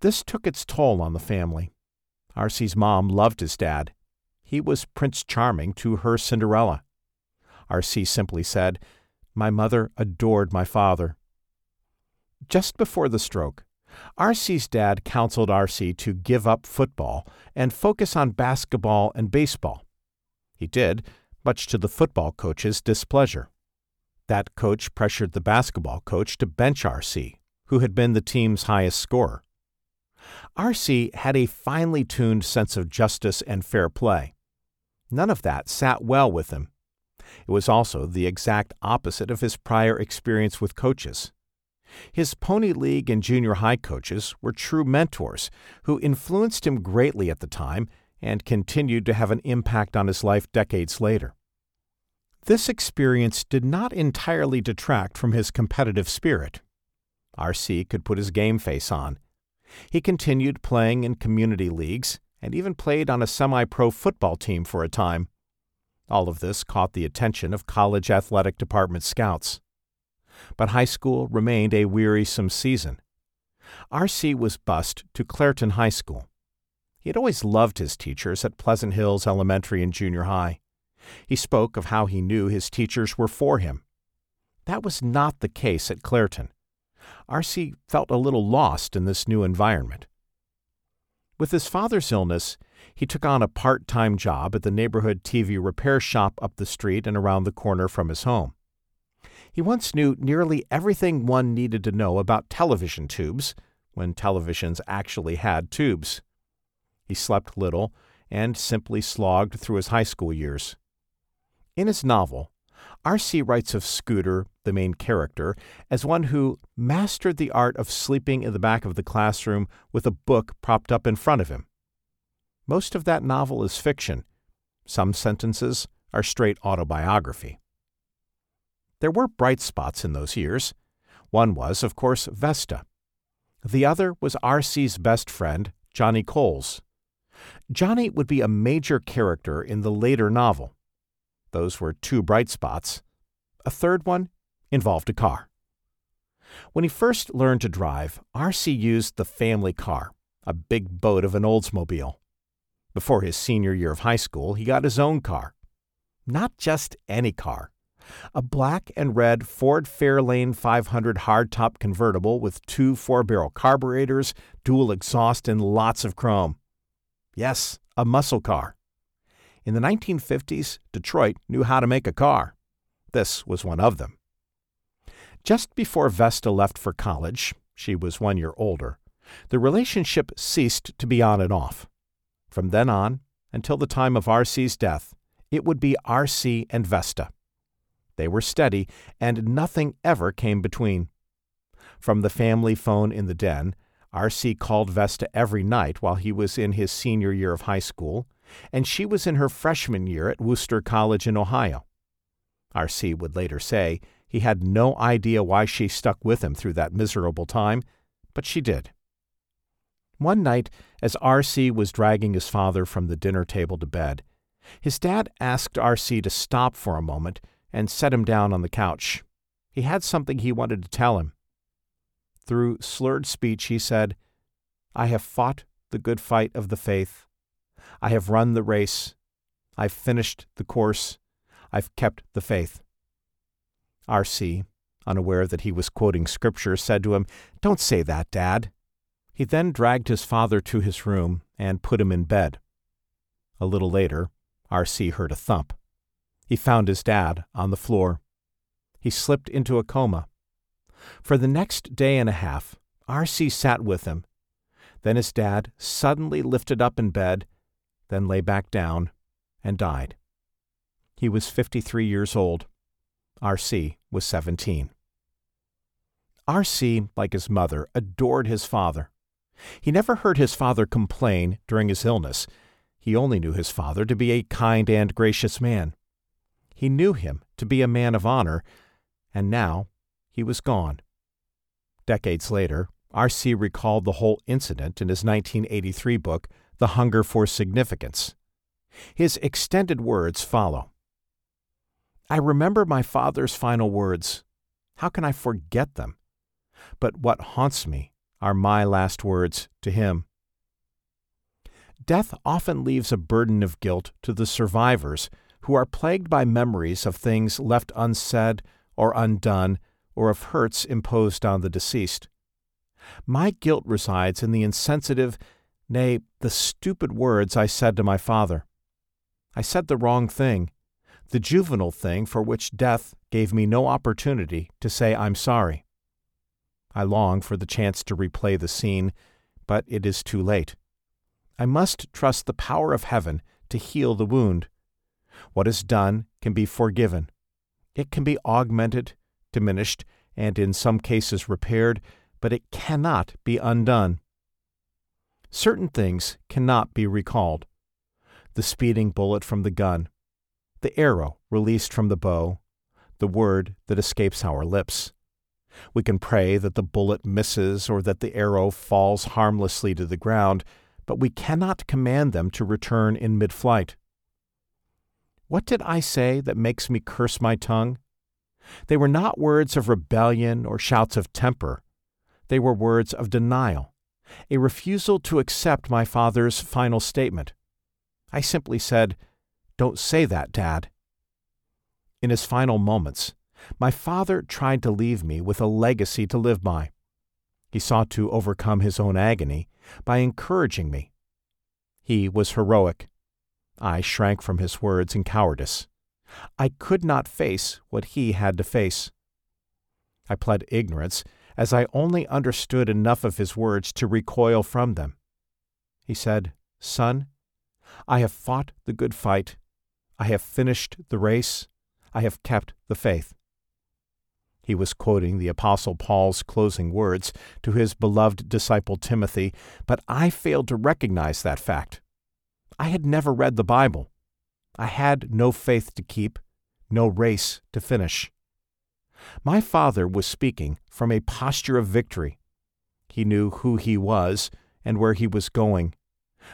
This took its toll on the family. R.C.'s mom loved his dad. He was Prince Charming to her Cinderella. R.C. simply said, My mother adored my father. Just before the stroke, R.C.'s dad counseled R.C. to give up football and focus on basketball and baseball. He did, much to the football coach's displeasure. That coach pressured the basketball coach to bench R.C., who had been the team's highest scorer. R.C. had a finely tuned sense of justice and fair play. None of that sat well with him. It was also the exact opposite of his prior experience with coaches. His Pony League and junior high coaches were true mentors who influenced him greatly at the time and continued to have an impact on his life decades later. This experience did not entirely detract from his competitive spirit. RC could put his game face on. He continued playing in community leagues and even played on a semi pro football team for a time. All of this caught the attention of college athletic department scouts but high school remained a wearisome season. R.C. was bused to Clairton High School. He had always loved his teachers at Pleasant Hills Elementary and Junior High. He spoke of how he knew his teachers were for him. That was not the case at Clairton. R.C. felt a little lost in this new environment. With his father's illness, he took on a part time job at the neighborhood TV repair shop up the street and around the corner from his home. He once knew nearly everything one needed to know about television tubes, when televisions actually had tubes. He slept little and simply slogged through his high school years. In his novel, R.C. writes of Scooter, the main character, as one who mastered the art of sleeping in the back of the classroom with a book propped up in front of him. Most of that novel is fiction. Some sentences are straight autobiography. There were bright spots in those years. One was, of course, Vesta. The other was R.C.'s best friend, Johnny Coles. Johnny would be a major character in the later novel. Those were two bright spots. A third one involved a car. When he first learned to drive, R.C. used the family car, a big boat of an Oldsmobile. Before his senior year of high school, he got his own car. Not just any car, a black and red Ford Fairlane 500 hardtop convertible with two four barrel carburetors, dual exhaust, and lots of chrome. Yes, a muscle car. In the 1950s, Detroit knew how to make a car. This was one of them. Just before Vesta left for college, she was one year older, the relationship ceased to be on and off. From then on, until the time of R.C.'s death, it would be R.C. and Vesta. They were steady, and nothing ever came between. From the family phone in the den, R.C. called Vesta every night while he was in his senior year of high school, and she was in her freshman year at Wooster College in Ohio. R.C. would later say he had no idea why she stuck with him through that miserable time, but she did. One night, as R.C. was dragging his father from the dinner table to bed, his dad asked R.C. to stop for a moment and set him down on the couch. He had something he wanted to tell him. Through slurred speech, he said, I have fought the good fight of the faith. I have run the race. I've finished the course. I've kept the faith. R.C., unaware that he was quoting scripture, said to him, Don't say that, Dad. He then dragged his father to his room and put him in bed. A little later, R.C. heard a thump. He found his dad on the floor. He slipped into a coma. For the next day and a half, R.C. sat with him. Then his dad suddenly lifted up in bed, then lay back down, and died. He was 53 years old. R.C. was 17. R.C., like his mother, adored his father. He never heard his father complain during his illness. He only knew his father to be a kind and gracious man. He knew him to be a man of honor, and now he was gone. Decades later, R.C. recalled the whole incident in his 1983 book, The Hunger for Significance. His extended words follow I remember my father's final words. How can I forget them? But what haunts me are my last words to him. Death often leaves a burden of guilt to the survivors who are plagued by memories of things left unsaid or undone or of hurts imposed on the deceased. My guilt resides in the insensitive, nay, the stupid words I said to my father. I said the wrong thing, the juvenile thing for which death gave me no opportunity to say I'm sorry. I long for the chance to replay the scene, but it is too late. I must trust the power of heaven to heal the wound. What is done can be forgiven. It can be augmented, diminished, and in some cases repaired, but it cannot be undone. Certain things cannot be recalled. The speeding bullet from the gun, the arrow released from the bow, the word that escapes our lips. We can pray that the bullet misses or that the arrow falls harmlessly to the ground, but we cannot command them to return in mid flight. What did I say that makes me curse my tongue? They were not words of rebellion or shouts of temper. They were words of denial, a refusal to accept my father's final statement. I simply said, Don't say that, Dad. In his final moments, my father tried to leave me with a legacy to live by. He sought to overcome his own agony by encouraging me. He was heroic. I shrank from his words in cowardice. I could not face what he had to face. I pled ignorance, as I only understood enough of his words to recoil from them. He said, Son, I have fought the good fight. I have finished the race. I have kept the faith. He was quoting the Apostle Paul's closing words to his beloved disciple Timothy, but I failed to recognize that fact. I had never read the Bible. I had no faith to keep, no race to finish. My father was speaking from a posture of victory. He knew who he was and where he was going,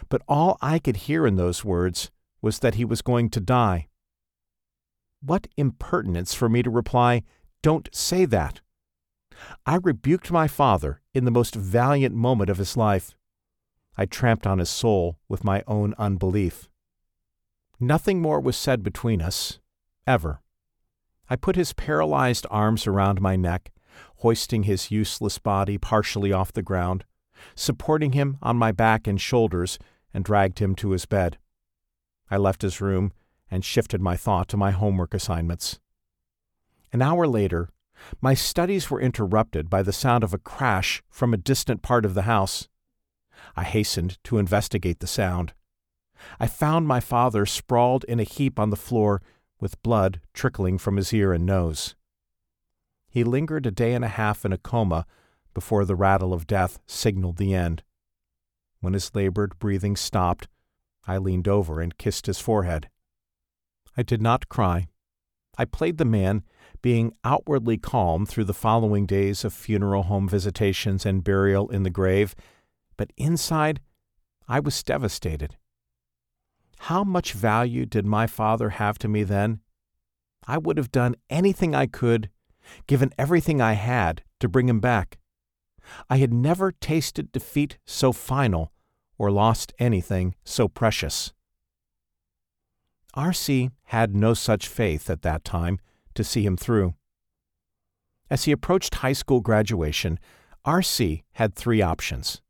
but all I could hear in those words was that he was going to die. What impertinence for me to reply, don't say that. I rebuked my father in the most valiant moment of his life. I tramped on his soul with my own unbelief. Nothing more was said between us, ever. I put his paralyzed arms around my neck, hoisting his useless body partially off the ground, supporting him on my back and shoulders, and dragged him to his bed. I left his room and shifted my thought to my homework assignments. An hour later, my studies were interrupted by the sound of a crash from a distant part of the house. I hastened to investigate the sound. I found my father sprawled in a heap on the floor with blood trickling from his ear and nose. He lingered a day and a half in a coma before the rattle of death signaled the end. When his labored breathing stopped, I leaned over and kissed his forehead. I did not cry. I played the man being outwardly calm through the following days of funeral home visitations and burial in the grave, but inside I was devastated. How much value did my father have to me then? I would have done anything I could, given everything I had, to bring him back. I had never tasted defeat so final or lost anything so precious. R.C. had no such faith at that time to see him through. As he approached high school graduation, R.C. had three options.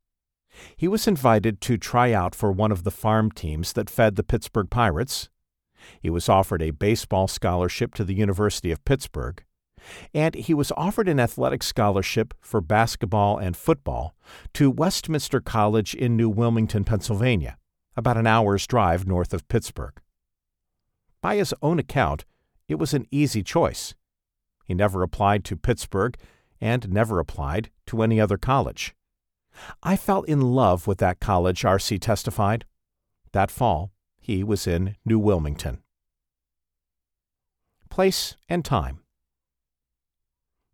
He was invited to try out for one of the farm teams that fed the Pittsburgh Pirates. He was offered a baseball scholarship to the University of Pittsburgh. And he was offered an athletic scholarship for basketball and football to Westminster College in New Wilmington, Pennsylvania, about an hour's drive north of Pittsburgh. By his own account, it was an easy choice. He never applied to Pittsburgh and never applied to any other college. I fell in love with that college, R.C. testified. That fall, he was in New Wilmington. Place and time.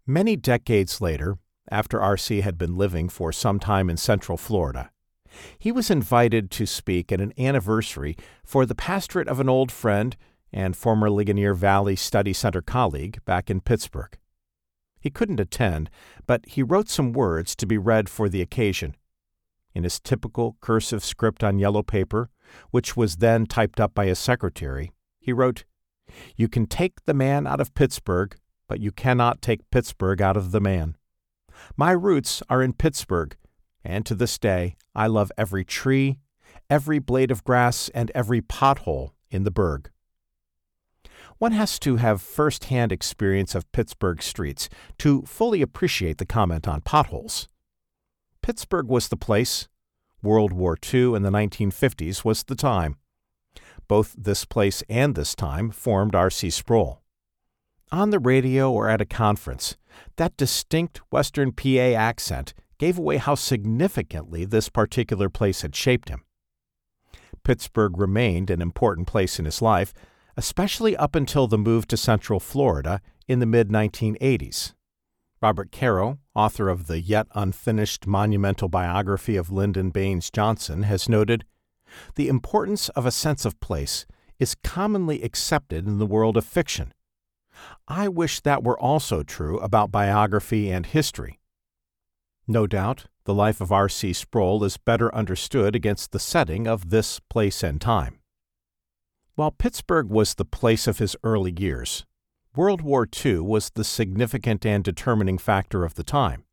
Many decades later, after R.C. had been living for some time in Central Florida, he was invited to speak at an anniversary for the pastorate of an old friend and former Ligonier Valley Study Center colleague back in Pittsburgh. He couldn't attend, but he wrote some words to be read for the occasion. In his typical cursive script on yellow paper, which was then typed up by his secretary, he wrote, You can take the man out of Pittsburgh, but you cannot take Pittsburgh out of the man. My roots are in Pittsburgh, and to this day I love every tree, every blade of grass, and every pothole in the burg. One has to have first hand experience of Pittsburgh streets to fully appreciate the comment on potholes. Pittsburgh was the place, World War II and the 1950s was the time. Both this place and this time formed R.C. Sproul. On the radio or at a conference, that distinct Western PA accent gave away how significantly this particular place had shaped him. Pittsburgh remained an important place in his life, especially up until the move to Central Florida in the mid 1980s. Robert Caro, author of the yet unfinished monumental biography of Lyndon Baines Johnson, has noted The importance of a sense of place is commonly accepted in the world of fiction, I wish that were also true about biography and history. No doubt, the life of R.C. Sproul is better understood against the setting of this place and time. While Pittsburgh was the place of his early years, World War II was the significant and determining factor of the time.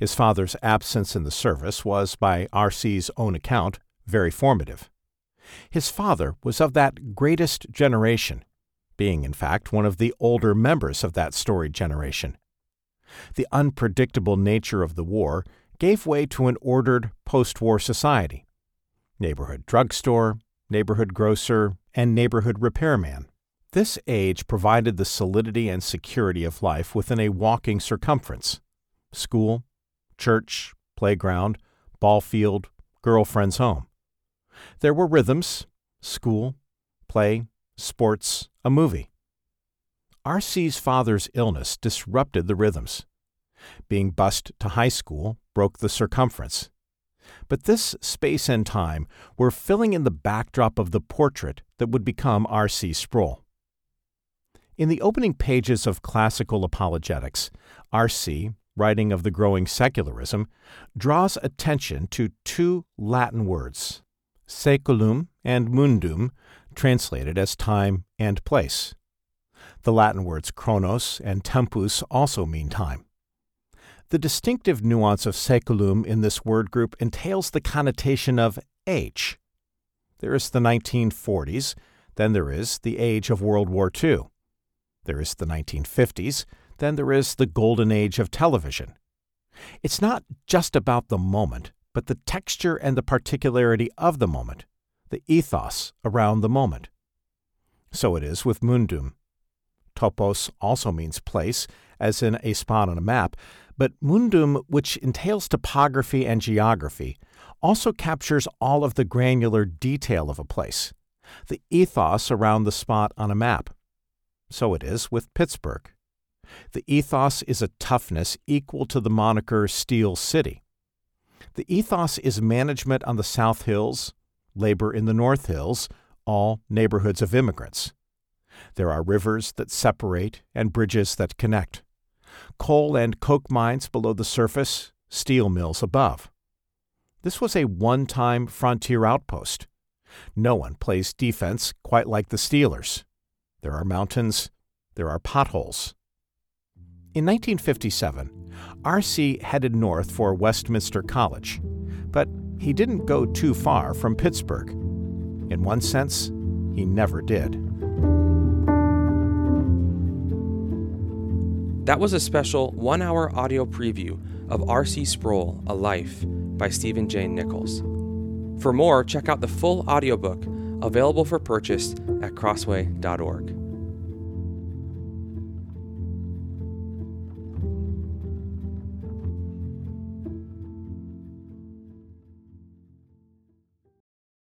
His father's absence in the service was, by R.C.'s own account, very formative. His father was of that greatest generation being, in fact, one of the older members of that storied generation. The unpredictable nature of the war gave way to an ordered post war society neighborhood drugstore, neighborhood grocer, and neighborhood repairman. This age provided the solidity and security of life within a walking circumference school, church, playground, ball field, girlfriend's home. There were rhythms school, play, sports, a movie. R.C.'s father's illness disrupted the rhythms. Being bused to high school broke the circumference. But this space and time were filling in the backdrop of the portrait that would become R.C. Sproul. In the opening pages of classical apologetics, R.C., writing of the growing secularism, draws attention to two Latin words, saeculum and mundum, translated as time and place. The Latin words chronos and tempus also mean time. The distinctive nuance of saeculum in this word group entails the connotation of age. There is the 1940s, then there is the age of World War II. There is the 1950s, then there is the golden age of television. It's not just about the moment, but the texture and the particularity of the moment the ethos around the moment. So it is with Mundum. Topos also means place, as in a spot on a map, but Mundum, which entails topography and geography, also captures all of the granular detail of a place, the ethos around the spot on a map. So it is with Pittsburgh. The ethos is a toughness equal to the moniker Steel City. The ethos is management on the South Hills, labor in the North Hills, all neighborhoods of immigrants. There are rivers that separate and bridges that connect. Coal and coke mines below the surface, steel mills above. This was a one time frontier outpost. No one plays defense quite like the Steelers. There are mountains, there are potholes. In 1957, R.C. headed north for Westminster College, but he didn't go too far from Pittsburgh. In one sense, he never did. That was a special one hour audio preview of R.C. Sproul, A Life by Stephen J. Nichols. For more, check out the full audiobook available for purchase at crossway.org.